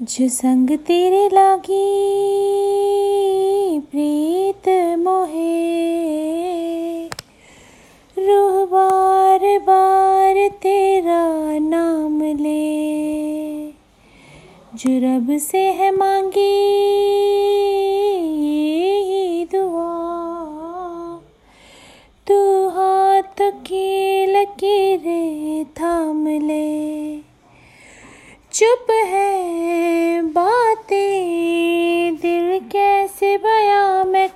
जो संग तेरे लागी प्रीत मोहे। रूह बार बार तेरा नाम ले। जो रब से है मांगी, ये ही दुआ। तू हाथ की लकीरें थाम ले। चुप है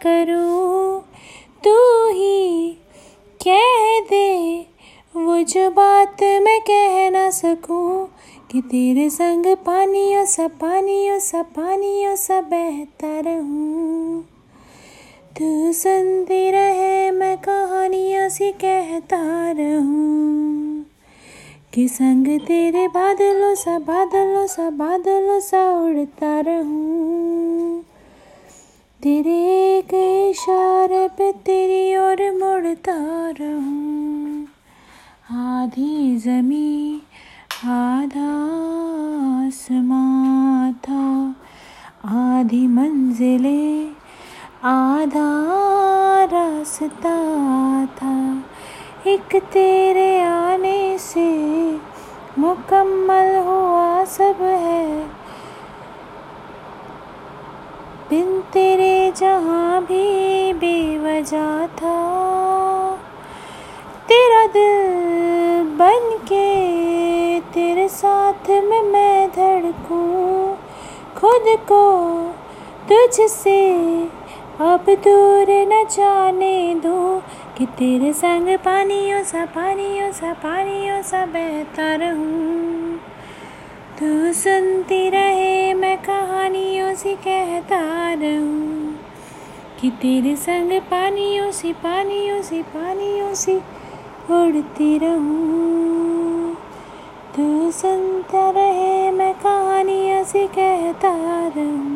करूँ, तू ही कह दे। वो जो बात मैं कह ना सकूँ, कि तेरे संग पानियों सा पानियों सा पानियों सा बहता रहूँ। तू सुनती रहे, मैं कहानियाँ सी कहता रहूँ। कि संग तेरे बादलों सा बादलों सा बादलों सा उड़ता रहूँ। तेरे एक इशारे पे तेरी ओर मुड़ता रहूँ। आधी जमी आधा आसमां था। आधी मंजिले, आधा रास्ता था। एक तेरे आने से मुकम्मल हुआ सब है। बिन तेरे जहाँ भी बेवजह था। तेरा दिल बन के तेरे साथ में मैं धड़कूं। खुद को तुझसे अब दूर न जाने दो कि तेरे संग पानियों सा पानियों सा पानियों सा बहता रहूँ। तू सुनती रहे मैं कहानियों से कहता रहूँ कि तेरे संग पानियों से पानियों से पानियों से उड़ती रहूँ। तू सुनता रहे, मैं कहानियों से कहता रहूँ।